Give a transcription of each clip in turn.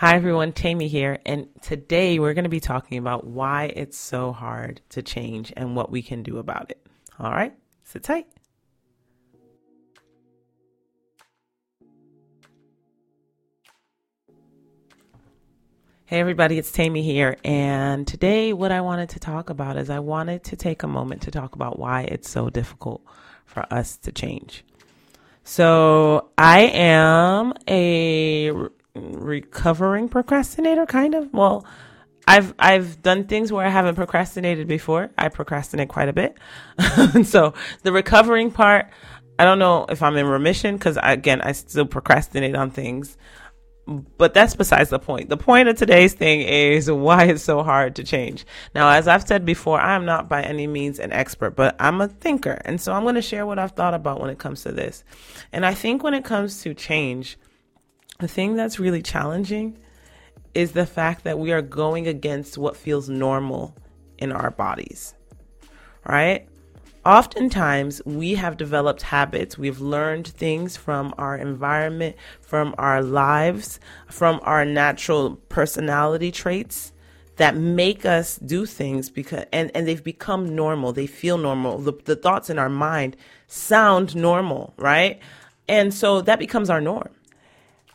Hi everyone, Temi here, and today we're going to be talking about why it's so hard to change and what we can do about it. All right, sit tight. Hey everybody, it's Temi here, and today what I wanted to talk about is I wanted to take a moment to talk about why it's so difficult for us to change. So, I am a recovering procrastinator, kind of. Well, I've I've done things where I haven't procrastinated before. I procrastinate quite a bit. so the recovering part, I don't know if I'm in remission because again, I still procrastinate on things. But that's besides the point. The point of today's thing is why it's so hard to change. Now, as I've said before, I'm not by any means an expert, but I'm a thinker. And so I'm going to share what I've thought about when it comes to this. And I think when it comes to change, the thing that's really challenging is the fact that we are going against what feels normal in our bodies, right? Oftentimes, we have developed habits. We've learned things from our environment, from our lives, from our natural personality traits that make us do things because and, and they've become normal. They feel normal. The, the thoughts in our mind sound normal, right? And so that becomes our norm.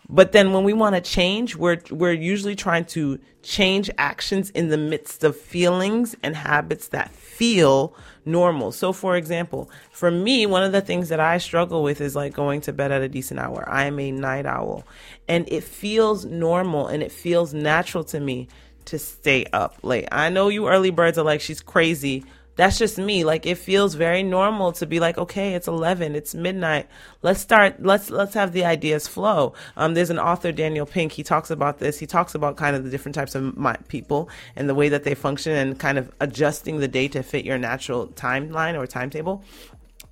But then when we want to change, we're we're usually trying to change actions in the midst of feelings and habits that feel normal. So for example, for me, one of the things that I struggle with is like going to bed at a decent hour. I am a night owl, and it feels normal and it feels natural to me to stay up late. I know you early birds are like she's crazy that's just me. Like it feels very normal to be like okay it's 11 it's midnight. Let's start let's let's have the ideas flow. Um, there's an author Daniel Pink he talks about this. He talks about kind of the different types of people and the way that they function and kind of adjusting the day to fit your natural timeline or timetable.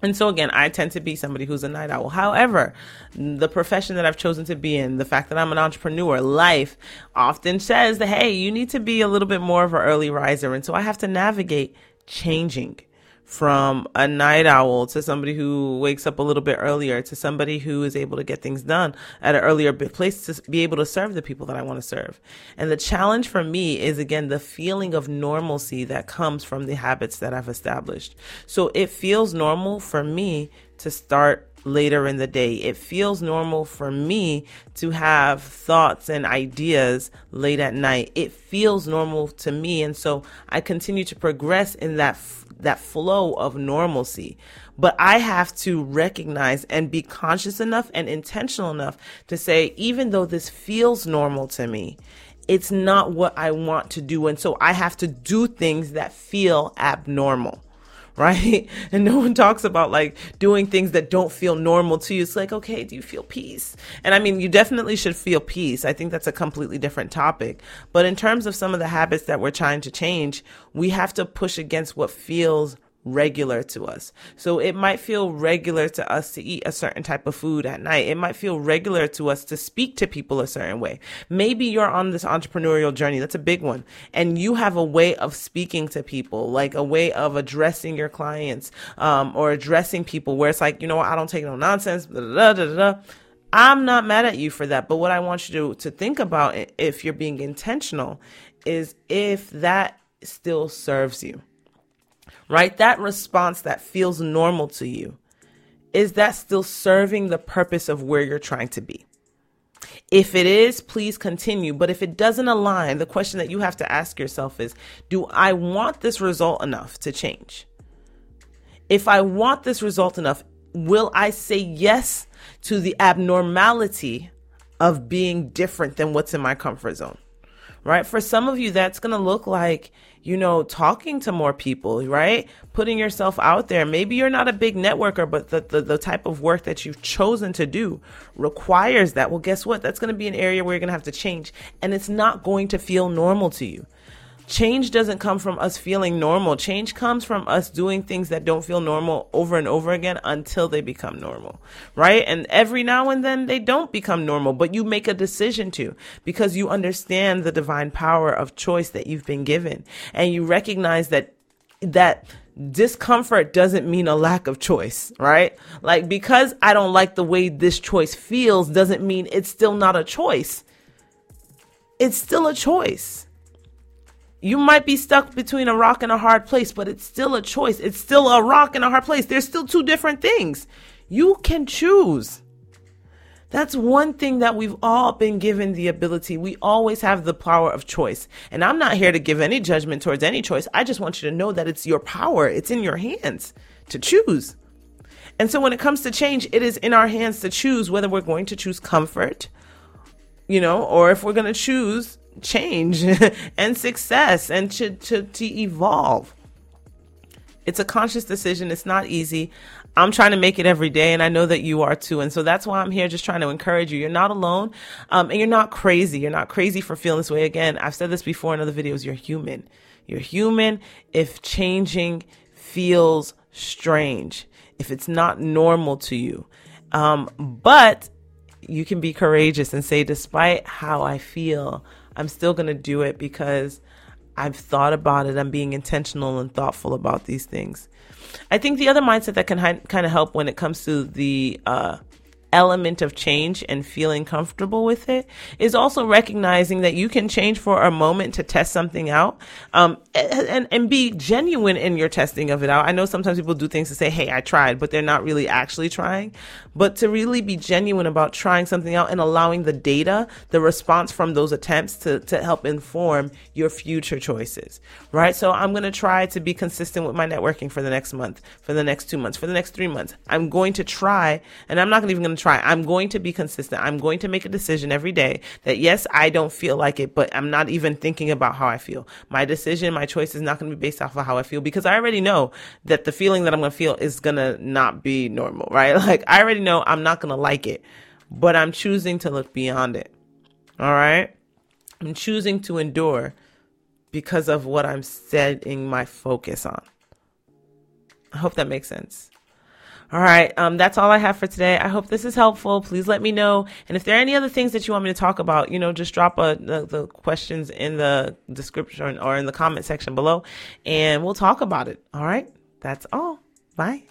And so again, I tend to be somebody who's a night owl. However, the profession that I've chosen to be in, the fact that I'm an entrepreneur, life often says that, hey, you need to be a little bit more of an early riser. And so I have to navigate changing from a night owl to somebody who wakes up a little bit earlier to somebody who is able to get things done at an earlier place to be able to serve the people that I want to serve. And the challenge for me is again the feeling of normalcy that comes from the habits that I've established. So it feels normal for me to start later in the day. It feels normal for me to have thoughts and ideas late at night. It feels normal to me. And so I continue to progress in that, that flow of normalcy. But I have to recognize and be conscious enough and intentional enough to say, even though this feels normal to me, it's not what I want to do. And so I have to do things that feel abnormal right? And no one talks about like doing things that don't feel normal to you. It's like, okay, do you feel peace? And I mean, you definitely should feel peace. I think that's a completely different topic. But in terms of some of the habits that we're trying to change, we have to push against what feels regular to us. So it might feel regular to us to eat a certain type of food at night. It might feel regular to us to speak to people a certain way. Maybe you're on this entrepreneurial journey. That's a big one. And you have a way of speaking to people, like a way of addressing your clients, um, or addressing people where it's like, you know what? I don't take no nonsense. Da, da, da, I'm not mad at you for that. But what I want you to, to think about if you're being intentional is if that still serves you right? That response that feels normal to you, is that still serving the purpose of where you're trying to be? If it is, please continue. But if it doesn't align, the question that you have to ask yourself is Do I want this result enough to change? If I want this result enough, will I say yes to the abnormality of being different than what's in my comfort zone? Right? For some of you, that's going to look like, you know, talking to more people, right? Putting yourself out there. Maybe you're not a big networker, but the, the, the type of work that you've chosen to do requires that. Well, guess what? That's going to be an area where you're going to have to change and it's not going to feel normal to you change doesn't come from us feeling normal. Change comes from us doing things that don't feel normal over and over again until they become normal, right? And every now and then they don't become normal, but you make a decision to because you understand the divine power of choice that you've been given and you recognize that that discomfort doesn't mean a lack of choice, right? Like because I don't like the way this choice feels doesn't mean it's still not a choice it's still a choice. You might be stuck between a rock and a hard place, but it's still a choice. It's still a rock and a hard place. There's still two different things. You can choose. That's one thing that we've all been given the ability. We always have the power of choice. And I'm not here to give any judgment towards any choice. I just want you to know that it's your power. It's in your hands to choose. And so when it comes to change, it is in our hands to choose whether we're going to choose comfort, you know, or if we're going to choose change and success and to, to, to evolve. It's a conscious decision. It's not easy. I'm trying to make it every day, and I know that you are too. And so that's why I'm here just trying to encourage you. You're not alone, um, and you're not crazy. You're not crazy for feeling this way. Again, I've said this before in other videos. You're human. You're human if changing feels strange, if it's not normal to you. Um, but you can be courageous and say, despite how I feel, I'm still going to do it because I've thought about it. I'm being intentional and thoughtful about these things. I think the other mindset that can hi- kind of help when it comes to the uh, element of change and feeling comfortable with it is also recognizing that you can change for a moment to test something out um, and, and be genuine in your testing of it out. I know sometimes people do things to say, hey, I tried, but they're not really actually trying. But to really be genuine about trying something out and allowing the data, the response from those attempts to, to help inform your future choices, right? So I'm going to try to be consistent with my networking for the next month, for the next two months, for the next three months. I'm going to try, and I'm not even going to try. I'm going to be consistent. I'm going to make a decision every day that yes, I don't feel like it, but I'm not even thinking about how I feel. My decision, my choice is not going to be based off of how I feel because I already know that the feeling that I'm going to feel is going to not be normal, right? Like I already know I'm not going to like it, but I'm choosing to look beyond it. All right. I'm choosing to endure because of what I'm setting my focus on. I hope that makes sense. All right. Um, that's all I have for today. I hope this is helpful. Please let me know. And if there are any other things that you want me to talk about, you know, just drop a, the, the questions in the description or in the comment section below and we'll talk about it. All right. That's all. Bye.